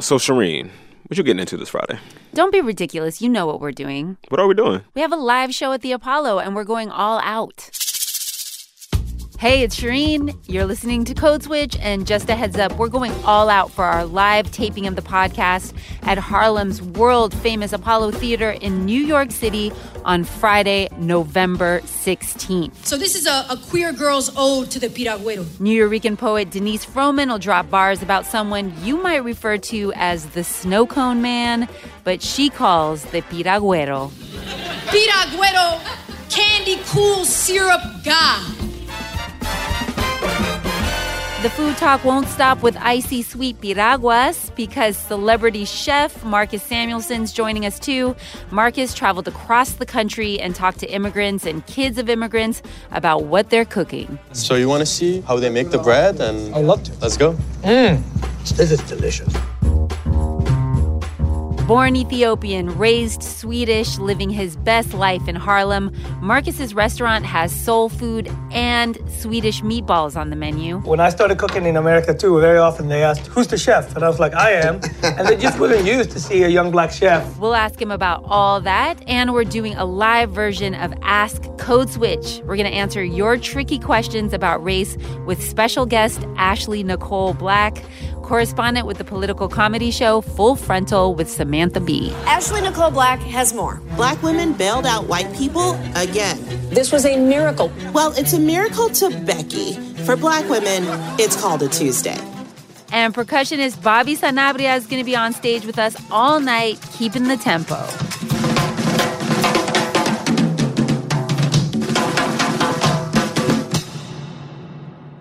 So, Shireen, what you getting into this Friday? Don't be ridiculous. You know what we're doing. What are we doing? We have a live show at the Apollo, and we're going all out. Hey, it's Shireen. You're listening to Code Switch, and just a heads up, we're going all out for our live taping of the podcast at Harlem's world famous Apollo Theater in New York City on Friday, November 16th. So, this is a, a queer girl's ode to the Piragüero. New Nuyorican poet Denice Frohman will drop bars about someone you might refer to as the snow cone man, but she calls the Piragüero. Piragüero, candy cool syrup god. The food talk won't stop with icy sweet piraguas because celebrity chef Marcus Samuelsson's joining us too. Marcus traveled across the country and talked to immigrants and kids of immigrants about what they're cooking. So you want to see how they make the bread and I'd love to. Let's go. Mmm, this is delicious. Born Ethiopian, raised Swedish, living his best life in Harlem, Marcus's restaurant has soul food and Swedish meatballs on the menu. When I started cooking in America too, very often they asked, "Who's the chef?" And I was like, "I am," and they just wasn't used to see a young black chef. We'll ask him about all that, and we're doing a live version of Ask Code Switch. We're going to answer your tricky questions about race with special guest Ashley Nicole Black correspondent with the political comedy show Full Frontal with Samantha Bee. Ashley Nicole Black has more. Black women bailed out white people again. This was a miracle. Well, it's a miracle to Becky. For black women, it's called a Tuesday. And percussionist Bobby Sanabria is going to be on stage with us all night, keeping the tempo.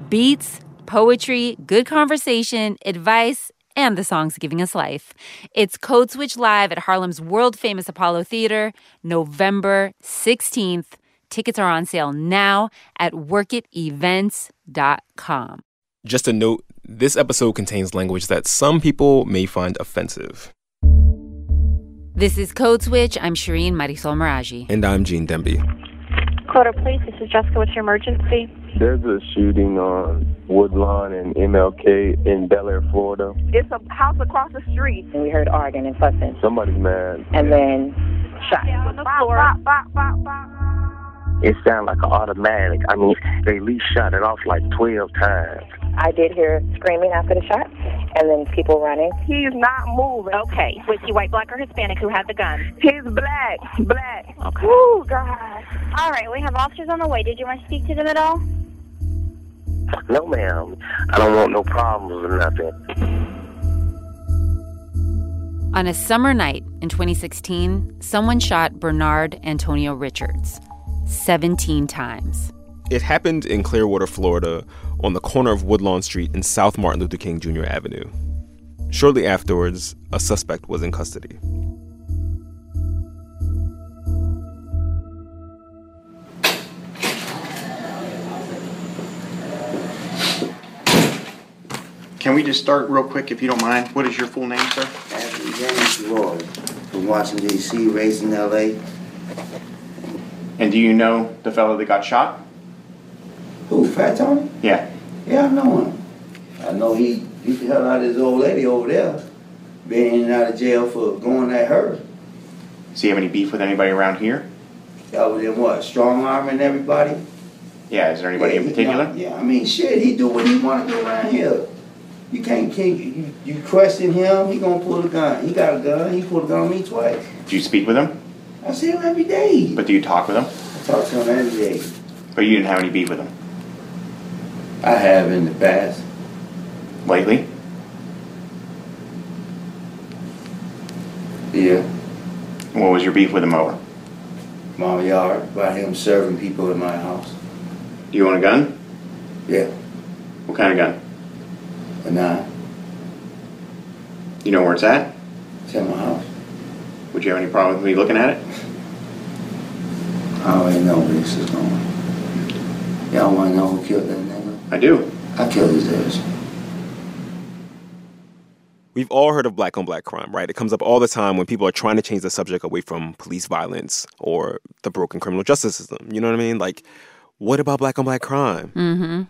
Beats poetry, good conversation, advice, and the songs giving us life. It's Code Switch Live at Harlem's world famous Apollo Theater, November 16th. Tickets are on sale now at workitevents.com. Just a note this episode contains language that some people may find offensive. This is Code Switch. I'm Shireen Marisol Meraji. And I'm Gene Demby. Quarter, please. This is Jessica. What's your emergency? There's a shooting on Woodlawn and MLK in Bel Air, Florida. It's a house across the street. And we heard arguing and fussing. Somebody's mad. And then shot. on the floor. It sounded like an automatic. I mean, they at least shot it off like 12 times. I did hear screaming after the shot, and then people running. He's not moving. Okay. Was he white, black, or Hispanic who had the gun? He's black. Black. Okay. Oh, God. All right, we have officers on the way. Did you want to speak to them at all? No, ma'am. I don't want no problems or nothing. On a summer night in 2016, someone shot Bernard Antonio Richards 17 times. It happened in Clearwater, Florida, on the corner of Woodlawn Street and South Martin Luther King Jr. Avenue. Shortly afterwards, a suspect was in custody. Can we just start real quick, if you don't mind? What is your full name, sir? Anthony James Roy from Washington, D.C., raised in L.A. And do you know the fellow that got shot? Who, Fat Tony? Yeah. Yeah, I know him. I know he beat the hell out of his old lady over there, being in and out of jail for going at her. Does he have any beef with anybody around here? That was in what, strong arming everybody? Yeah, is there anybody yeah, in particular? Know, yeah, I mean, shit, he do what he want to do around here. You can't, can't you, you question him, he gonna pull a gun. He got a gun, he pulled a gun on me twice. Do you speak with him? I see him every day. But do you talk with him? I talk to him every day. But you didn't have any beef with him? I have in the past. Lately? Yeah. What was your beef with him over? My yard, about him serving people in my house. Do you want a gun? Yeah. What kind of gun? A nine. You know where it's at? It's in my house. Would you have any problem with me looking at it? I already know where this is going. Y'all wanna know who killed that nigga? I do. I killed his ass. We've all heard of black on black crime, right? It comes up all the time when people are trying to change the subject away from police violence or the broken criminal justice system. You know what I mean? Like, what about black on black crime? Mm-hmm.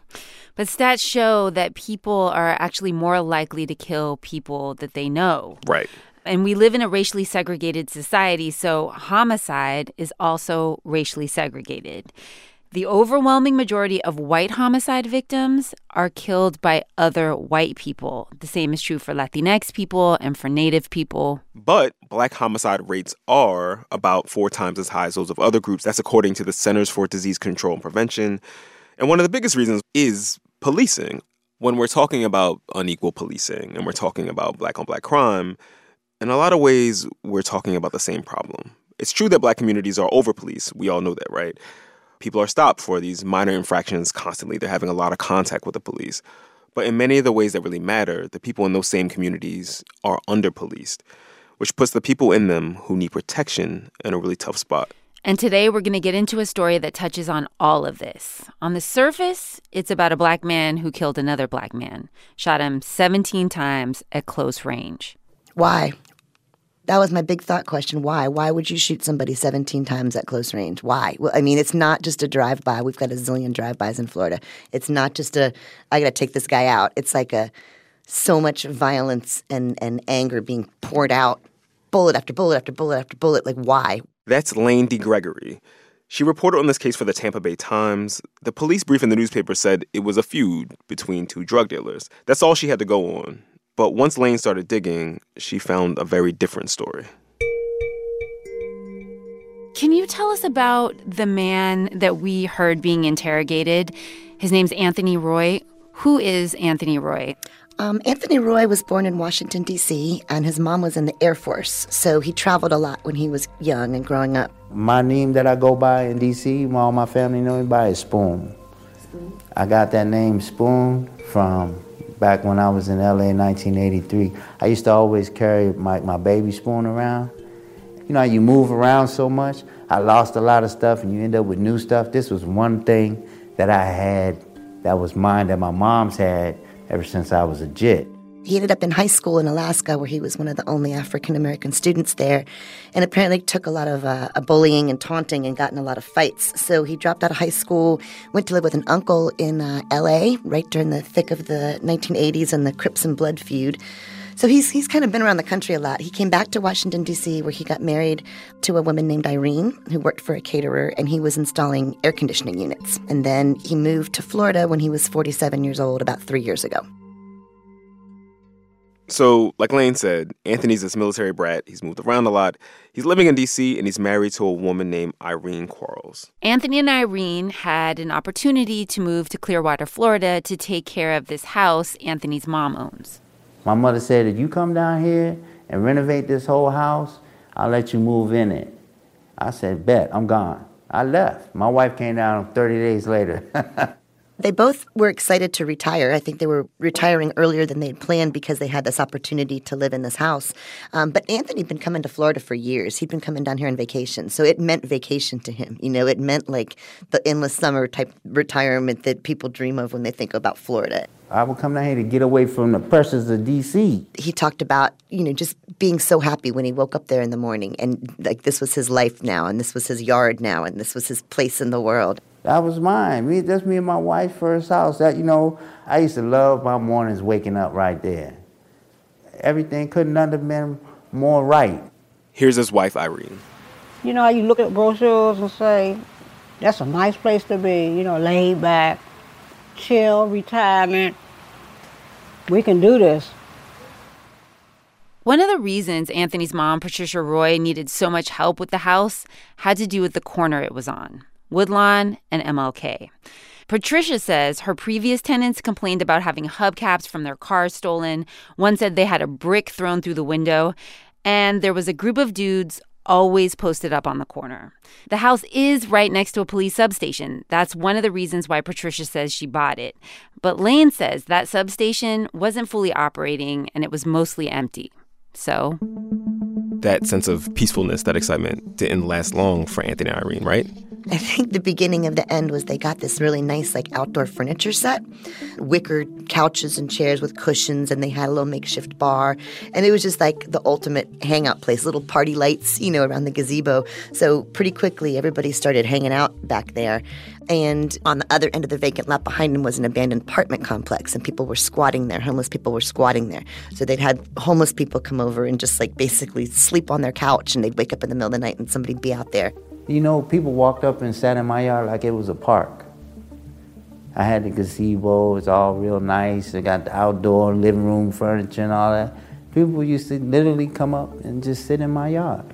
But stats show that people are actually more likely to kill people that they know. Right. And we live in a racially segregated society, so homicide is also racially segregated. The overwhelming majority of white homicide victims are killed by other white people. The same is true for Latinx people and for Native people. But black homicide rates are about four times as high as those of other groups. That's according to the Centers for Disease Control and Prevention. And one of the biggest reasons is policing. When we're talking about unequal policing and we're talking about black on black crime, in a lot of ways, we're talking about the same problem. It's true that black communities are over policed. We all know that, right? People are stopped for these minor infractions constantly. They're having a lot of contact with the police. But in many of the ways that really matter, the people in those same communities are under policed, which puts the people in them who need protection in a really tough spot. And today we're going to get into a story that touches on all of this. On the surface, it's about a black man who killed another black man, shot him 17 times at close range. Why? That was my big thought question. Why? Why would you shoot somebody 17 times at close range? Why? Well, I mean, it's not just a drive by. We've got a zillion drive bys in Florida. It's not just a, I got to take this guy out. It's like a, so much violence and, and anger being poured out, bullet after bullet after bullet after bullet. Like, why? That's Lane DeGregory. She reported on this case for the Tampa Bay Times. The police brief in the newspaper said it was a feud between two drug dealers. That's all she had to go on. But once Lane started digging, she found a very different story. Can you tell us about the man that we heard being interrogated? His name's Anthony Roy. Who is Anthony Roy? Um, Anthony Roy was born in Washington, D.C., and his mom was in the Air Force. So he traveled a lot when he was young and growing up. My name that I go by in D.C., all my family know me by, is Spoon. Spoon. I got that name Spoon from back when I was in LA in 1983, I used to always carry my, my baby spoon around. You know, you move around so much. I lost a lot of stuff and you end up with new stuff. This was one thing that I had that was mine that my mom's had ever since I was a jit. He ended up in high school in Alaska, where he was one of the only African American students there, and apparently took a lot of uh, bullying and taunting and got in a lot of fights. So he dropped out of high school, went to live with an uncle in uh, L.A. right during the thick of the 1980s and the Crips and Blood feud. So he's he's kind of been around the country a lot. He came back to Washington D.C. where he got married to a woman named Irene who worked for a caterer and he was installing air conditioning units. And then he moved to Florida when he was 47 years old about 3 years ago. So, like Lane said, Anthony's this military brat. He's moved around a lot. He's living in D.C. and he's married to a woman named Irene Quarles. Anthony and Irene had an opportunity to move to Clearwater, Florida to take care of this house Anthony's mom owns. My mother said, if you come down here and renovate this whole house, I'll let you move in it. I said, bet, I'm gone. I left. My wife came down 30 days later. They both were excited to retire. I think they were retiring earlier than they'd planned because they had this opportunity to live in this house. Um, but Anthony'd been coming to Florida for years. He'd been coming down here on vacation. So it meant vacation to him. You know, it meant like the endless summer type retirement that people dream of when they think about Florida. I would come down here to get away from the pressures of DC. He talked about, you know, just being so happy when he woke up there in the morning and like this was his life now and this was his yard now and this was his place in the world. That was mine. Me, that's me and my wife's first house. That you know, I used to love my mornings waking up right there. Everything couldn't have been more right. Here's his wife, Irene. You know how you look at brochures and say, that's a nice place to be, you know, laid back, chill, retirement. We can do this. One of the reasons Anthony's mom, Patricia Roy, needed so much help with the house had to do with the corner it was on. Woodlawn, and MLK. Patricia says her previous tenants complained about having hubcaps from their cars stolen. One said they had a brick thrown through the window, and there was a group of dudes always posted up on the corner. The house is right next to a police substation. That's one of the reasons why Patricia says she bought it. But Lane says that substation wasn't fully operating and it was mostly empty. So. That sense of peacefulness, that excitement didn't last long for Anthony and Irene, right? I think the beginning of the end was they got this really nice like outdoor furniture set, wicker couches and chairs with cushions, and they had a little makeshift bar, and it was just like the ultimate hangout place. Little party lights, you know, around the gazebo. So pretty quickly, everybody started hanging out back there. And on the other end of the vacant lot behind them was an abandoned apartment complex, and people were squatting there. Homeless people were squatting there. So they'd had homeless people come over and just like basically sleep on their couch, and they'd wake up in the middle of the night and somebody'd be out there. You know, people walked up and sat in my yard like it was a park. I had the gazebo, it's all real nice. I got the outdoor living room furniture and all that. People used to literally come up and just sit in my yard.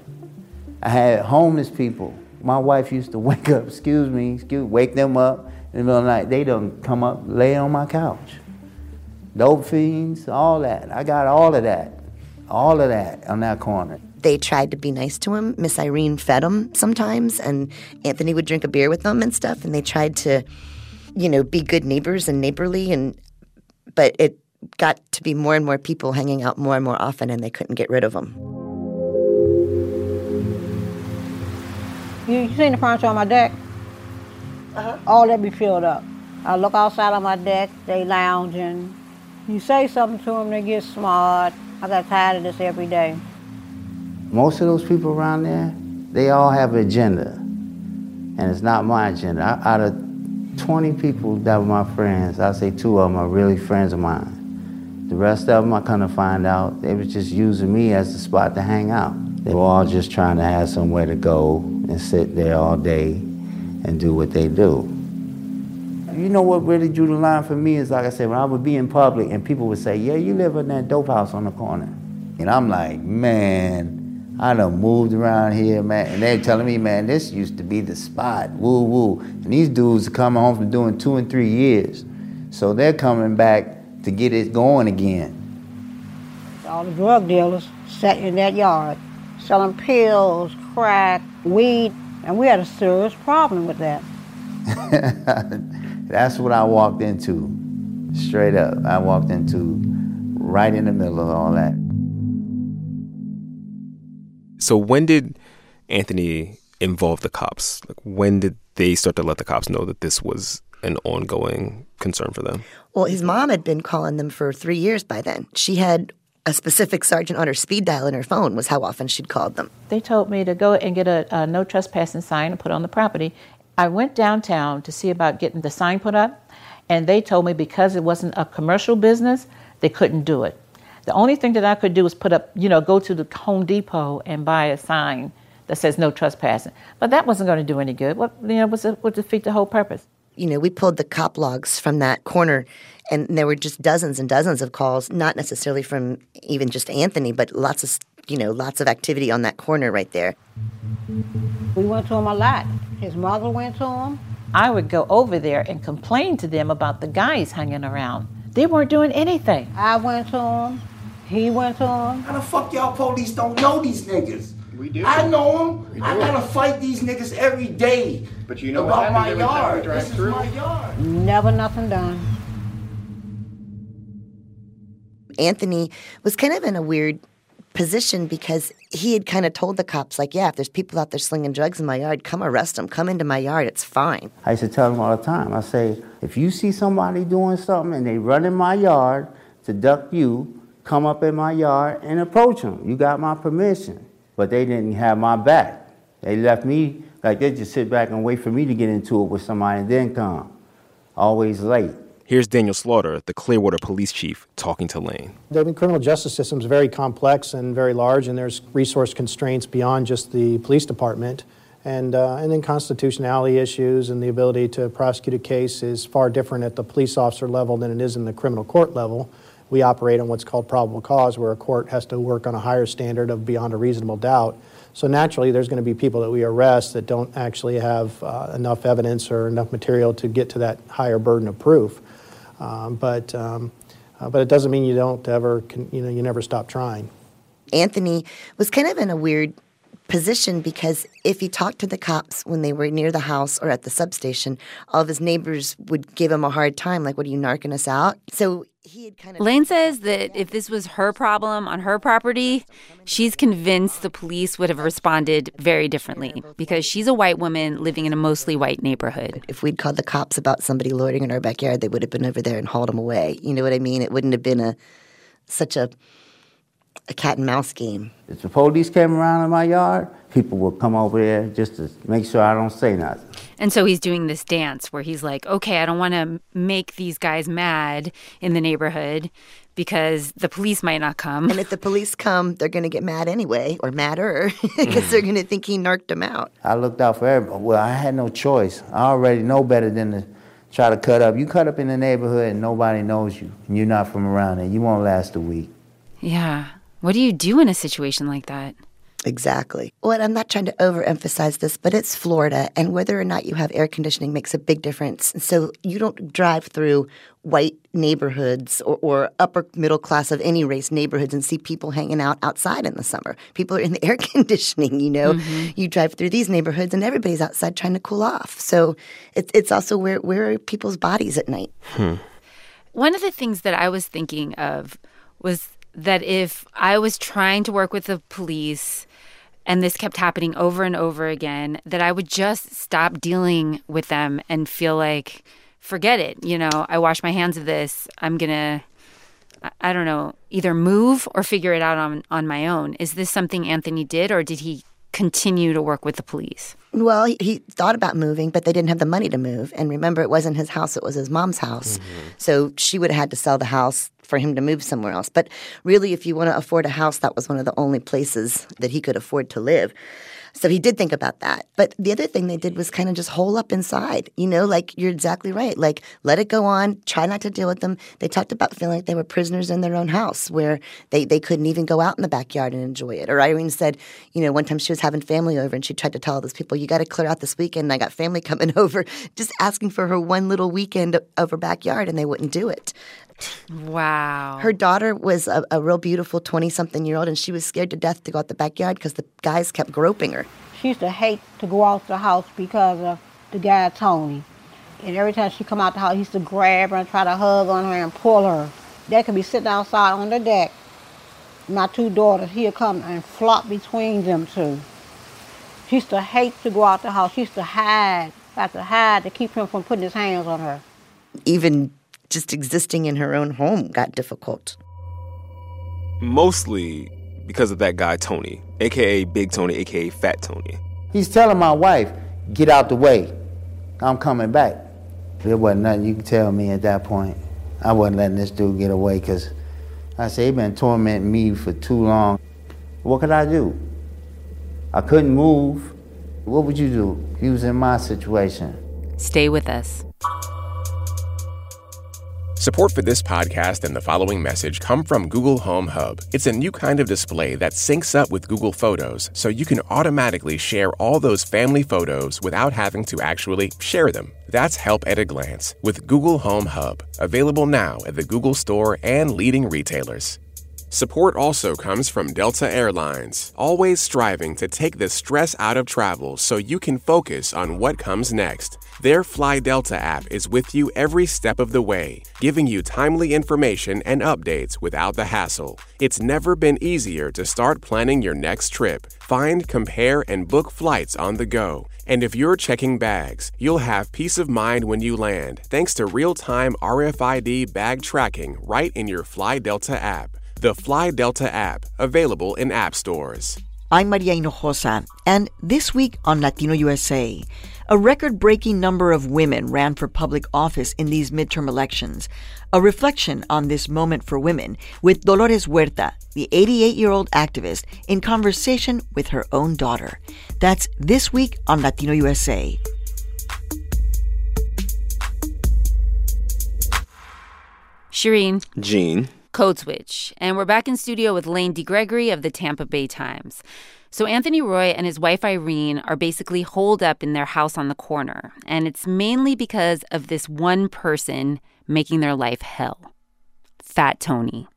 I had homeless people. My wife used to wake up, excuse me, excuse, wake them up in the middle of the night. They don't come up, lay on my couch. Dope fiends, all that. I got all of that. All of that on that corner they tried to be nice to him. Miss Irene fed him sometimes, and Anthony would drink a beer with them and stuff. And they tried to, you know, be good neighbors and neighborly. And but it got to be more and more people hanging out more and more often, and they couldn't get rid of them. You, you seen the furniture on my deck? Uh-huh. All that be filled up. I look outside on my deck, they lounging. You say something to them, they get smart. I got tired of this every day. Most of those people around there, they all have an agenda. And it's not my agenda. I, out of 20 people that were my friends, I'll say two of them are really friends of mine. The rest of them, I kind of find out they were just using me as the spot to hang out. They were all just trying to have somewhere to go and sit there all day and do what they do. You know what really drew the line for me is, like I said, when I would be in public and people would say, yeah, you live in that dope house on the corner. And I'm like, man, I done moved around here, man, and they're telling me, man, this used to be the spot, woo woo. And these dudes are coming home from doing two and three years. So they're coming back to get it going again. All the drug dealers sat in that yard selling pills, crack, weed, and we had a serious problem with that. That's what I walked into, straight up. I walked into right in the middle of all that. So when did Anthony involve the cops? Like when did they start to let the cops know that this was an ongoing concern for them? Well, his mom had been calling them for three years by then. She had a specific sergeant on her speed dial in her phone was how often she'd called them. They told me to go and get a, a no trespassing sign and put on the property. I went downtown to see about getting the sign put up, and they told me because it wasn't a commercial business, they couldn't do it. The only thing that I could do was put up, you know, go to the Home Depot and buy a sign that says no trespassing. But that wasn't going to do any good. What you know was would defeat the whole purpose. You know, we pulled the cop logs from that corner, and there were just dozens and dozens of calls, not necessarily from even just Anthony, but lots of you know lots of activity on that corner right there. We went to him a lot. His mother went to him. I would go over there and complain to them about the guys hanging around. They weren't doing anything. I went to him. He went on. How the fuck y'all police don't know these niggas? We do. I know them. I gotta fight these niggas every day. But you know about what my every yard. time we drive this through? is my yard. Never nothing done. Anthony was kind of in a weird position because he had kind of told the cops, like, yeah, if there's people out there slinging drugs in my yard, come arrest them. Come into my yard. It's fine. I used to tell them all the time. I say, if you see somebody doing something and they run in my yard to duck you, come up in my yard and approach them. You got my permission. But they didn't have my back. They left me, like they just sit back and wait for me to get into it with somebody and then come. Always late. Here's Daniel Slaughter, the Clearwater police chief, talking to Lane. The criminal justice system is very complex and very large, and there's resource constraints beyond just the police department. And, uh, and then constitutionality issues and the ability to prosecute a case is far different at the police officer level than it is in the criminal court level. We operate on what's called probable cause, where a court has to work on a higher standard of beyond a reasonable doubt. So naturally, there's going to be people that we arrest that don't actually have uh, enough evidence or enough material to get to that higher burden of proof. Um, but um, uh, but it doesn't mean you don't ever you know you never stop trying. Anthony was kind of in a weird position because if he talked to the cops when they were near the house or at the substation, all of his neighbors would give him a hard time, like, "What are you narking us out?" So Lane says that if this was her problem on her property, she's convinced the police would have responded very differently because she's a white woman living in a mostly white neighborhood. If we'd called the cops about somebody loitering in our backyard, they would have been over there and hauled them away. You know what I mean? It wouldn't have been a such a a cat and mouse game. If the police came around in my yard, people would come over there just to make sure I don't say nothing. And so he's doing this dance where he's like, okay, I don't want to make these guys mad in the neighborhood because the police might not come. And if the police come, they're going to get mad anyway, or madder, because they're going to think he narked them out. I looked out for everybody. Well, I had no choice. I already know better than to try to cut up. You cut up in the neighborhood and nobody knows you, and you're not from around there. You won't last a week. Yeah. What do you do in a situation like that? Exactly. Well, I'm not trying to overemphasize this, but it's Florida, and whether or not you have air conditioning makes a big difference. So you don't drive through white neighborhoods or, or, upper middle class of any race neighborhoods and see people hanging out outside in the summer. People are in the air conditioning, you know. Mm-hmm. You drive through these neighborhoods and everybody's outside trying to cool off. So it's it's also where where are people's bodies at night? Hmm. One of the things that I was thinking of was that if I was trying to work with the police and this kept happening over and over again, that I would just stop dealing with them and feel like, forget it. You know, I wash my hands of this. I'm going to, I don't know, either move or figure it out on, on my own. Is this something Anthony did or did he continue to work with the police? Well, he, he, thought about moving, but they didn't have the money to move. And remember, it wasn't his house, it was his mom's house. Mm-hmm. So she would have had to sell the house for him to move somewhere else. But really, if you want to afford a house, that was one of the only places that he could afford to live. So he did think about that. But the other thing they did was kind of just hole up inside. You know, like you're exactly right. Like let it go on, try not to deal with them. They talked about feeling like they were prisoners in their own house where they, they couldn't even go out in the backyard and enjoy it. Or Irene said, you know, one time she was having family over and she tried to tell all those people, you got to clear out this weekend. I got family coming over, just asking for her one little weekend of her backyard and they wouldn't do it. Wow. Her daughter was a, a real beautiful 20 something year old, and she was scared to death to go out the backyard because the guys kept groping her. She used to hate to go out the house because of the guy, Tony. And every time she come out the house, he used to grab her and try to hug on her and pull her. They could be sitting outside on the deck. My two daughters, he'd come and flop between them two. She used to hate to go out the house. She used to hide, have to hide to keep him from putting his hands on her. Even just existing in her own home got difficult. Mostly because of that guy, Tony, aka Big Tony, aka Fat Tony. He's telling my wife, get out the way. I'm coming back. There wasn't nothing you could tell me at that point. I wasn't letting this dude get away because I said, he been tormenting me for too long. What could I do? I couldn't move. What would you do if you was in my situation? Stay with us. Support for this podcast and the following message come from Google Home Hub. It's a new kind of display that syncs up with Google Photos so you can automatically share all those family photos without having to actually share them. That's help at a glance with Google Home Hub, available now at the Google Store and leading retailers. Support also comes from Delta Airlines, always striving to take the stress out of travel so you can focus on what comes next. Their Fly Delta app is with you every step of the way, giving you timely information and updates without the hassle. It's never been easier to start planning your next trip. Find, compare, and book flights on the go. And if you're checking bags, you'll have peace of mind when you land thanks to real time RFID bag tracking right in your Fly Delta app. The Fly Delta app, available in app stores. I'm Maria Hinojosa, and this week on Latino USA, a record breaking number of women ran for public office in these midterm elections. A reflection on this moment for women with Dolores Huerta, the 88 year old activist, in conversation with her own daughter. That's this week on Latino USA. Shireen. Gene. Code Switch. And we're back in studio with Lane DeGregory of the Tampa Bay Times. So Anthony Roy and his wife Irene are basically holed up in their house on the corner. And it's mainly because of this one person making their life hell Fat Tony.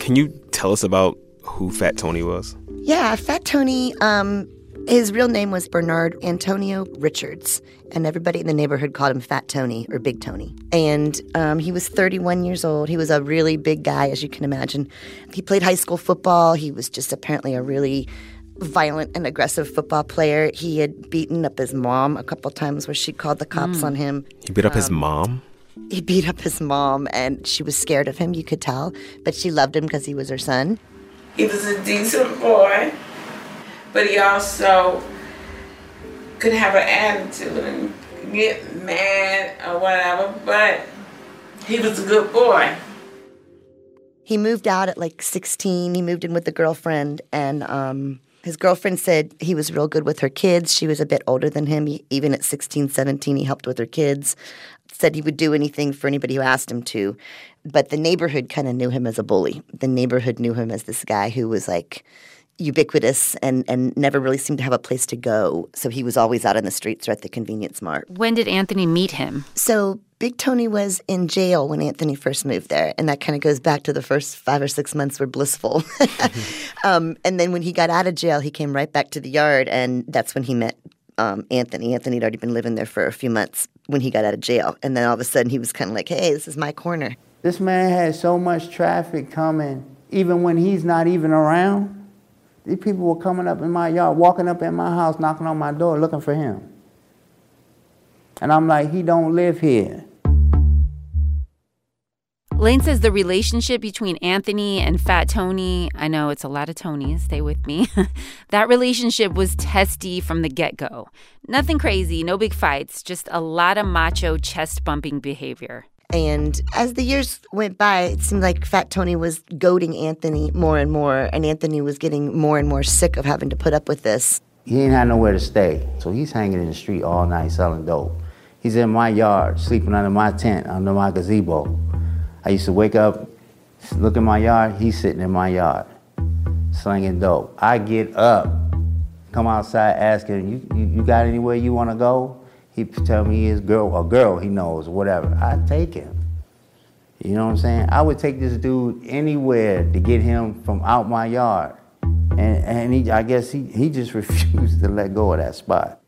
Can you tell us about who Fat Tony was? Yeah, Fat Tony um, His real name was Bernard Antonio Richards, and everybody in the neighborhood called him Fat Tony or Big Tony. And um, he was 31 years old. He was a really big guy, as you can imagine. He played high school football. He was just apparently a really violent and aggressive football player. He had beaten up his mom a couple times where she called the cops Mm. on him. He beat up his Um, mom? He beat up his mom, and she was scared of him, you could tell. But she loved him because he was her son. He was a decent boy, but he also could have an attitude and get mad or whatever, but he was a good boy. He moved out at like 16. He moved in with a girlfriend, and um, his girlfriend said he was real good with her kids. She was a bit older than him. He, even at 16, 17, he helped with her kids. Said he would do anything for anybody who asked him to. But the neighborhood kind of knew him as a bully. The neighborhood knew him as this guy who was like ubiquitous and, and never really seemed to have a place to go. So he was always out on the streets or at the convenience mart. When did Anthony meet him? So Big Tony was in jail when Anthony first moved there, and that kind of goes back to the first five or six months were blissful. um, and then when he got out of jail, he came right back to the yard, and that's when he met um, Anthony. Anthony had already been living there for a few months when he got out of jail, and then all of a sudden he was kind of like, "Hey, this is my corner." This man has so much traffic coming, even when he's not even around. These people were coming up in my yard, walking up in my house, knocking on my door, looking for him. And I'm like, he don't live here. Lane says the relationship between Anthony and Fat Tony, I know it's a lot of Tonys, stay with me. that relationship was testy from the get go. Nothing crazy, no big fights, just a lot of macho chest bumping behavior. And as the years went by, it seemed like Fat Tony was goading Anthony more and more, and Anthony was getting more and more sick of having to put up with this. He ain't had nowhere to stay, so he's hanging in the street all night selling dope. He's in my yard, sleeping under my tent, under my gazebo. I used to wake up, look in my yard, he's sitting in my yard, slinging dope. I get up, come outside asking, you, you, you got anywhere you want to go? He tell me his girl, a girl he knows, whatever. I take him. You know what I'm saying? I would take this dude anywhere to get him from out my yard. And, and he, I guess he, he just refused to let go of that spot.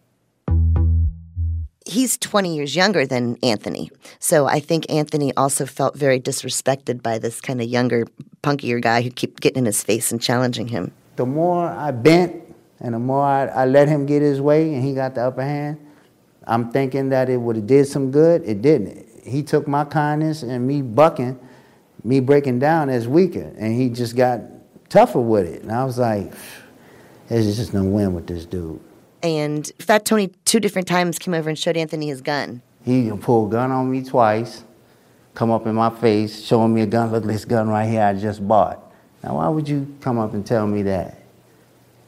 He's 20 years younger than Anthony. So I think Anthony also felt very disrespected by this kind of younger, punkier guy who kept getting in his face and challenging him. The more I bent and the more I, I let him get his way and he got the upper hand, I'm thinking that it would have did some good. It didn't. He took my kindness and me bucking, me breaking down as weaker, and he just got tougher with it. And I was like, there's just no win with this dude. And Fat Tony, two different times, came over and showed Anthony his gun. He pulled a gun on me twice, come up in my face, showing me a gun. Look, this gun right here I just bought. Now, why would you come up and tell me that?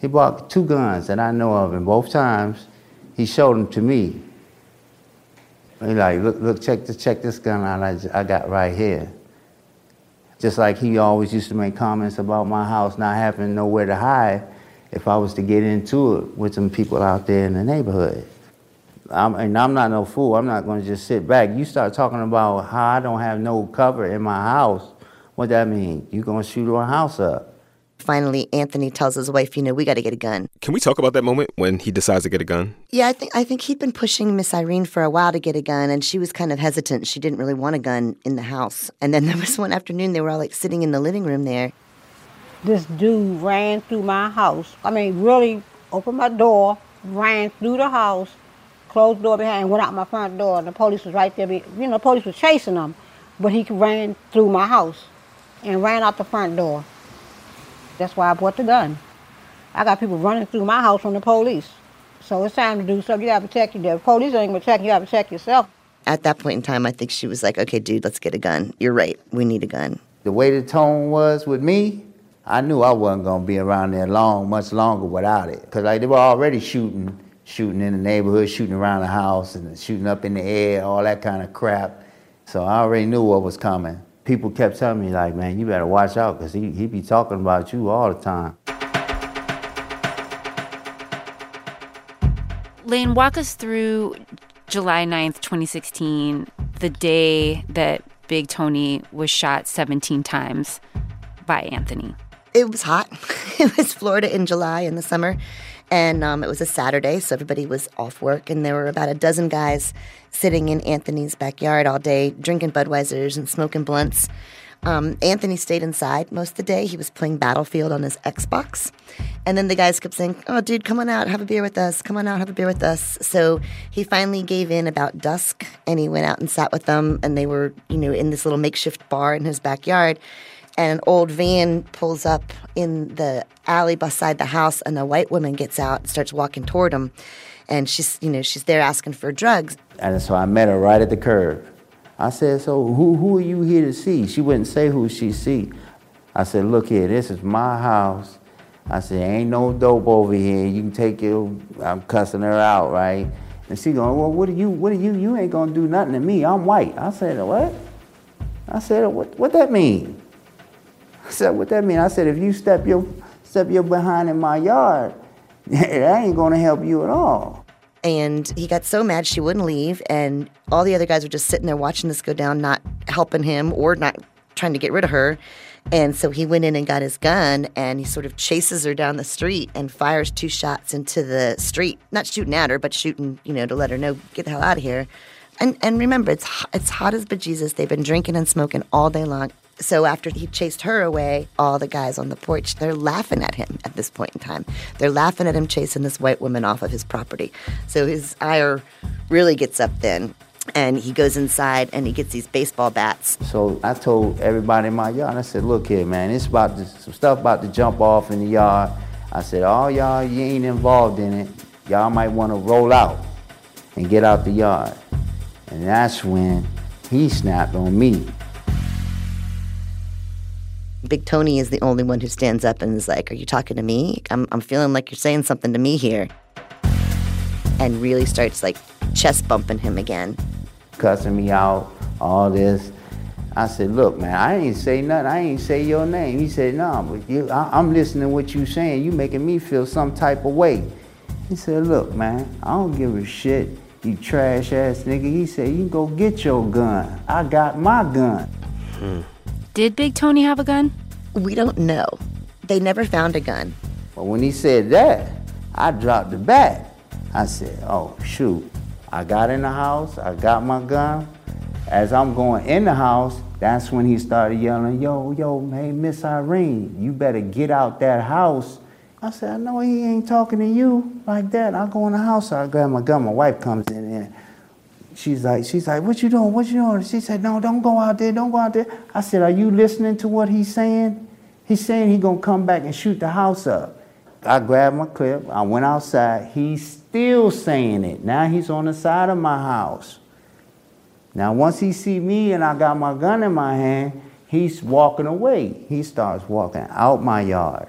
He bought two guns that I know of, and both times he showed them to me. He like, look, look, check this, check this gun out I got right here. Just like he always used to make comments about my house not having nowhere to hide if I was to get into it with some people out there in the neighborhood. I'm, and I'm not no fool. I'm not going to just sit back. You start talking about how I don't have no cover in my house. What that mean? You going to shoot our house up? Finally, Anthony tells his wife, "You know, we got to get a gun." Can we talk about that moment when he decides to get a gun? Yeah, I think I think he'd been pushing Miss Irene for a while to get a gun, and she was kind of hesitant. She didn't really want a gun in the house. And then there was one afternoon they were all like sitting in the living room there. This dude ran through my house. I mean, really opened my door, ran through the house, closed the door behind, went out my front door, and the police was right there. You know, the police was chasing him, but he ran through my house and ran out the front door. That's why I bought the gun. I got people running through my house from the police. So it's time to do something. You gotta protect you. The police ain't gonna protect you. You gotta protect yourself. At that point in time, I think she was like, "Okay, dude, let's get a gun. You're right. We need a gun." The way the tone was with me, I knew I wasn't going to be around there long, much longer without it. Because like, they were already shooting, shooting in the neighborhood, shooting around the house, and shooting up in the air, all that kind of crap. So I already knew what was coming. People kept telling me, like, man, you better watch out because he, he be talking about you all the time. Lane, walk us through July 9th, 2016, the day that Big Tony was shot 17 times by Anthony. It was hot. it was Florida in July in the summer. And um, it was a Saturday, so everybody was off work, and there were about a dozen guys sitting in Anthony's backyard all day, drinking Budweisers and smoking blunts. Um, Anthony stayed inside most of the day. He was playing Battlefield on his Xbox. And then the guys kept saying, Oh, dude, come on out, have a beer with us. Come on out, have a beer with us. So he finally gave in about dusk and he went out and sat with them. And they were, you know, in this little makeshift bar in his backyard. And an old van pulls up in the alley beside the house, and a white woman gets out and starts walking toward him. And she's, you know, she's there asking for drugs. And so I met her right at the curb. I said, so who, who are you here to see? She wouldn't say who she see. I said, look here, this is my house. I said, ain't no dope over here. You can take your, I'm cussing her out, right? And she going, well, what are you, what are you, you ain't gonna do nothing to me. I'm white. I said, what? I said, what, what that mean? What that mean? I said, if you step your, step your behind in my yard, that ain't gonna help you at all. And he got so mad she wouldn't leave, and all the other guys were just sitting there watching this go down, not helping him or not trying to get rid of her. And so he went in and got his gun and he sort of chases her down the street and fires two shots into the street. Not shooting at her, but shooting, you know, to let her know, get the hell out of here. And and remember, it's it's hot as bejesus. They've been drinking and smoking all day long. So after he chased her away, all the guys on the porch, they're laughing at him at this point in time. They're laughing at him chasing this white woman off of his property. So his ire really gets up then. And he goes inside and he gets these baseball bats. So I told everybody in my yard, I said, look here, man, it's about to, some stuff about to jump off in the yard. I said, all y'all, you ain't involved in it. Y'all might want to roll out and get out the yard. And that's when he snapped on me. Big Tony is the only one who stands up and is like, Are you talking to me? I'm, I'm feeling like you're saying something to me here. And really starts like chest bumping him again. Cussing me out, all this. I said, look, man, I ain't say nothing. I ain't say your name. He said, no, but you, I, I'm listening to what you saying. You making me feel some type of way. He said, look, man, I don't give a shit, you trash ass nigga. He said, you can go get your gun. I got my gun. Hmm. Did Big Tony have a gun? We don't know. They never found a gun. But when he said that, I dropped the bat. I said, oh, shoot. I got in the house, I got my gun. As I'm going in the house, that's when he started yelling, yo, yo, hey, Miss Irene, you better get out that house. I said, I know he ain't talking to you like that. I go in the house, I grab my gun, my wife comes in and she's like, she's like, what you doing, what you doing? She said, no, don't go out there, don't go out there. I said, are you listening to what he's saying? He's saying he gonna come back and shoot the house up. I grabbed my clip, I went outside, he's still saying it. Now he's on the side of my house. Now once he see me and I got my gun in my hand, he's walking away. He starts walking out my yard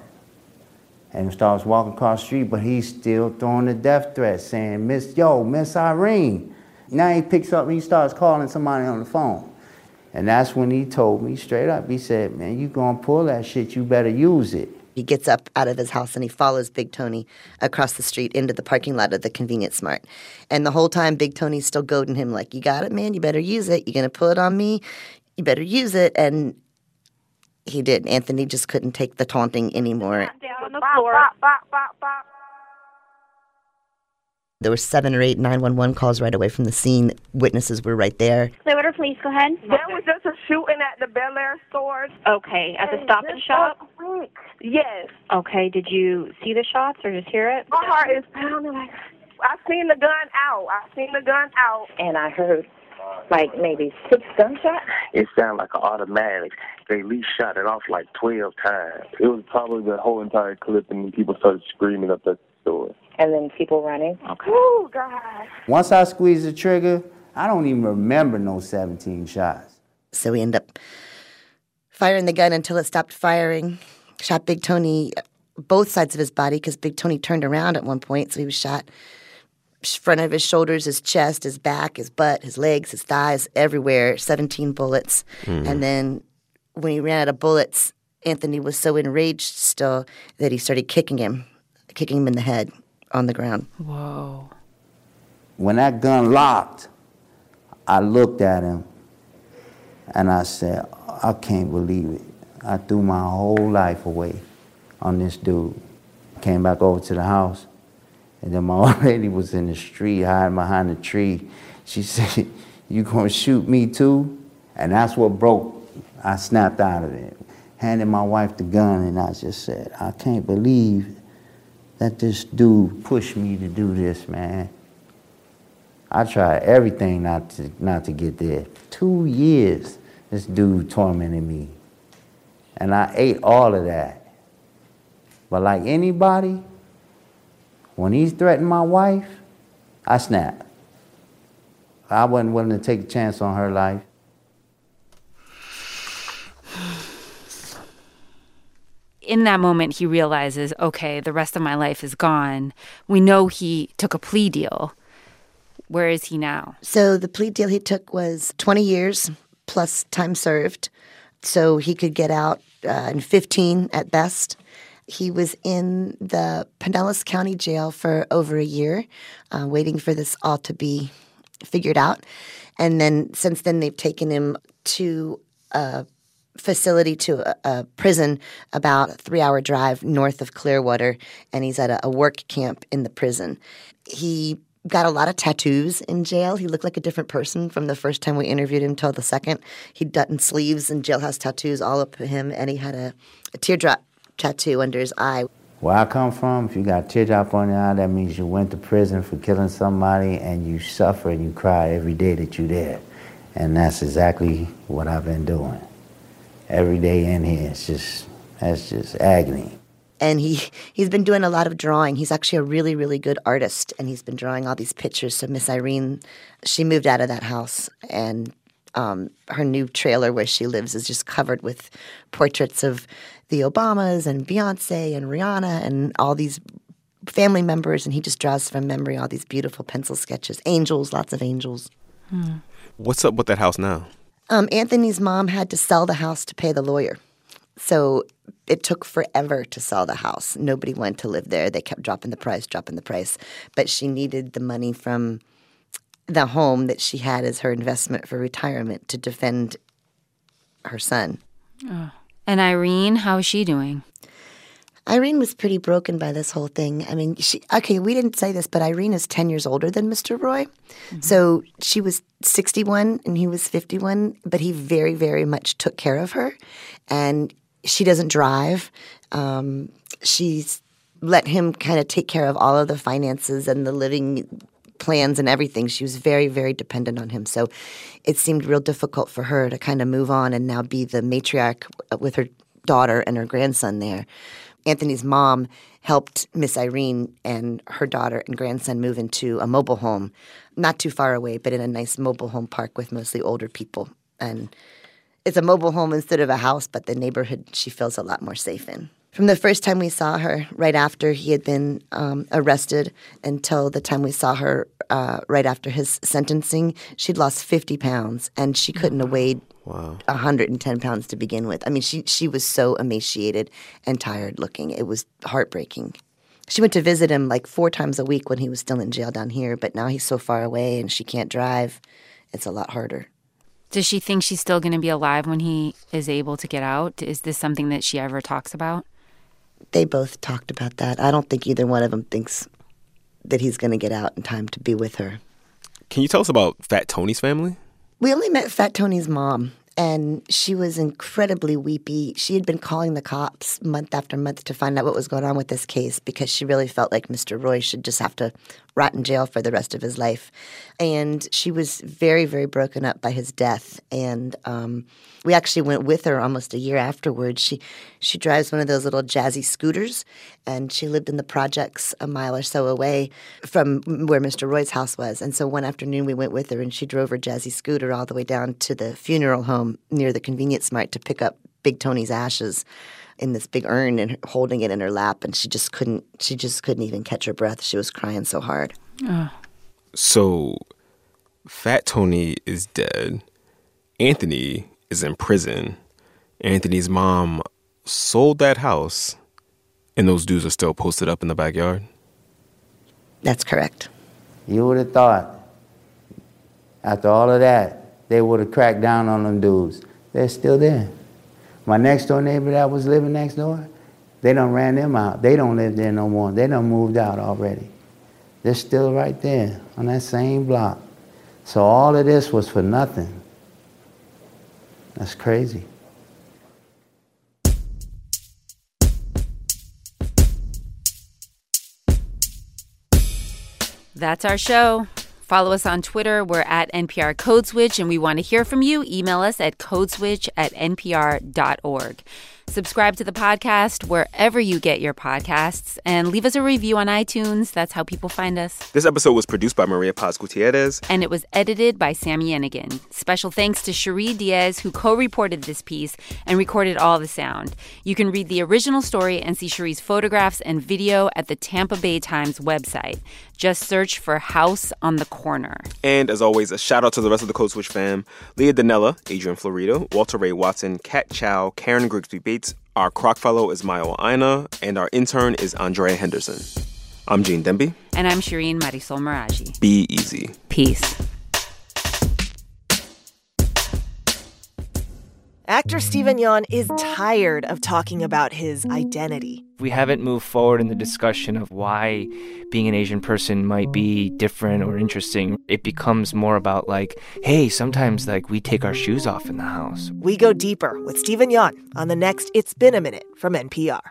and starts walking across the street, but he's still throwing the death threat, saying, Miss, yo, Miss Irene. Now he picks up and he starts calling somebody on the phone. And that's when he told me straight up, he said, man, you gonna pull that shit, you better use it. He gets up out of his house and he follows Big Tony across the street into the parking lot of the convenience mart. And the whole time, Big Tony's still goading him, like, You got it, man. You better use it. You're to pull it on me. You better use it. And he did. Anthony just couldn't take the taunting anymore. Down on the floor. There were seven or eight 911 calls right away from the scene. Witnesses were right there. Clearwater Police, go ahead. There was just a shooting at the Bel Air store. Okay, at the Stop and Shop? Yes. Okay, did you see the shots or just hear it? My heart is pounding like I seen the gun out. I seen the gun out. And I heard like maybe six gunshots. It sounded like an automatic. They at least shot it off like 12 times. It was probably the whole entire clip, and people started screaming up at the store. And then people running. Okay. Oh, God. Once I squeezed the trigger, I don't even remember no 17 shots. So we end up firing the gun until it stopped firing. Shot Big Tony both sides of his body because Big Tony turned around at one point, so he was shot front of his shoulders, his chest, his back, his butt, his legs, his thighs, everywhere. 17 bullets. Mm. And then when he ran out of bullets, Anthony was so enraged still that he started kicking him, kicking him in the head on the ground. Whoa. When that gun locked, I looked at him and I said, I can't believe it. I threw my whole life away on this dude. Came back over to the house. And then my old lady was in the street hiding behind a tree. She said, You gonna shoot me too? And that's what broke. I snapped out of it. Handed my wife the gun, and I just said, I can't believe that this dude pushed me to do this, man. I tried everything not to not to get there. Two years, this dude tormented me. And I ate all of that. But like anybody, when he threatened my wife, I snapped. I wasn't willing to take a chance on her life. In that moment, he realizes, okay, the rest of my life is gone. We know he took a plea deal. Where is he now? So the plea deal he took was 20 years plus time served. So he could get out uh, in 15 at best. He was in the Pinellas County Jail for over a year, uh, waiting for this all to be figured out. And then since then, they've taken him to a facility, to a, a prison about a three hour drive north of Clearwater, and he's at a, a work camp in the prison. He got a lot of tattoos in jail. He looked like a different person from the first time we interviewed him till the second. He'd done sleeves and jailhouse tattoos all up him, and he had a, a teardrop tattoo under his eye. Where I come from, if you got a teardrop on your eye, that means you went to prison for killing somebody and you suffer and you cry every day that you're there. And that's exactly what I've been doing. Every day in here, it's just, that's just agony. And he, he's been doing a lot of drawing. He's actually a really, really good artist. And he's been drawing all these pictures. So Miss Irene, she moved out of that house and um, her new trailer where she lives is just covered with portraits of the Obamas and Beyonce and Rihanna and all these family members. And he just draws from memory all these beautiful pencil sketches. Angels, lots of angels. Hmm. What's up with that house now? Um, Anthony's mom had to sell the house to pay the lawyer. So it took forever to sell the house. Nobody wanted to live there. They kept dropping the price, dropping the price. But she needed the money from the home that she had as her investment for retirement to defend her son. Oh. And Irene, how is she doing? Irene was pretty broken by this whole thing. I mean, she okay, we didn't say this, but Irene is 10 years older than Mr. Roy. Mm-hmm. So she was 61 and he was 51, but he very, very much took care of her. And she doesn't drive. Um, she's let him kind of take care of all of the finances and the living plans and everything. She was very, very dependent on him. So it seemed real difficult for her to kind of move on and now be the matriarch with her daughter and her grandson there. Anthony's mom helped Miss Irene and her daughter and grandson move into a mobile home, not too far away, but in a nice mobile home park with mostly older people. And it's a mobile home instead of a house, but the neighborhood she feels a lot more safe in. From the first time we saw her, right after he had been um, arrested, until the time we saw her uh, right after his sentencing, she'd lost 50 pounds and she couldn't have weighed wow. 110 pounds to begin with. I mean, she, she was so emaciated and tired looking. It was heartbreaking. She went to visit him like four times a week when he was still in jail down here, but now he's so far away and she can't drive. It's a lot harder. Does she think she's still going to be alive when he is able to get out? Is this something that she ever talks about? They both talked about that. I don't think either one of them thinks that he's going to get out in time to be with her. Can you tell us about Fat Tony's family? We only met Fat Tony's mom, and she was incredibly weepy. She had been calling the cops month after month to find out what was going on with this case because she really felt like Mr. Roy should just have to rot in jail for the rest of his life. And she was very, very broken up by his death. And um, we actually went with her almost a year afterwards. She she drives one of those little jazzy scooters, and she lived in the projects a mile or so away from where Mr. Roy's house was. And so one afternoon we went with her, and she drove her jazzy scooter all the way down to the funeral home near the convenience mart to pick up Big Tony's ashes in this big urn and holding it in her lap and she just couldn't she just couldn't even catch her breath. She was crying so hard. Oh. so fat tony is dead. Anthony is in prison. Anthony's mom sold that house and those dudes are still posted up in the backyard? That's correct. You would have thought after all of that they would have cracked down on them dudes. They're still there my next door neighbor that was living next door, they done ran them out. They don't live there no more. They done moved out already. They're still right there on that same block. So all of this was for nothing. That's crazy. That's our show. Follow us on Twitter. We're at NPR Code Switch, and we want to hear from you. Email us at codeswitch at npr.org. Subscribe to the podcast wherever you get your podcasts and leave us a review on iTunes. That's how people find us. This episode was produced by Maria Paz Gutierrez. And it was edited by Sami Yenigun. Special thanks to Cherie Diez, who co reported this piece and recorded all the sound. You can read the original story and see Cherie's photographs and video at the Tampa Bay Times website. Just search for House on the Corner. And as always, a shout out to the rest of the Code Switch fam Leah Donnella, Adrian Florido, Walter Ray Watson, Kat Chow, Karen Grigsby Bates. Our Kroc fellow is Mayowa Aina, and our intern is Andrea Henderson. I'm Gene Demby. And I'm Shireen Marisol Meraji. Be easy. Peace. Actor Steven Yeun is tired of talking about his identity. We haven't moved forward in the discussion of why being an Asian person might be different or interesting. It becomes more about like, hey, sometimes like we take our shoes off in the house. We go deeper with Steven Yeun on the next It's Been a Minute from NPR.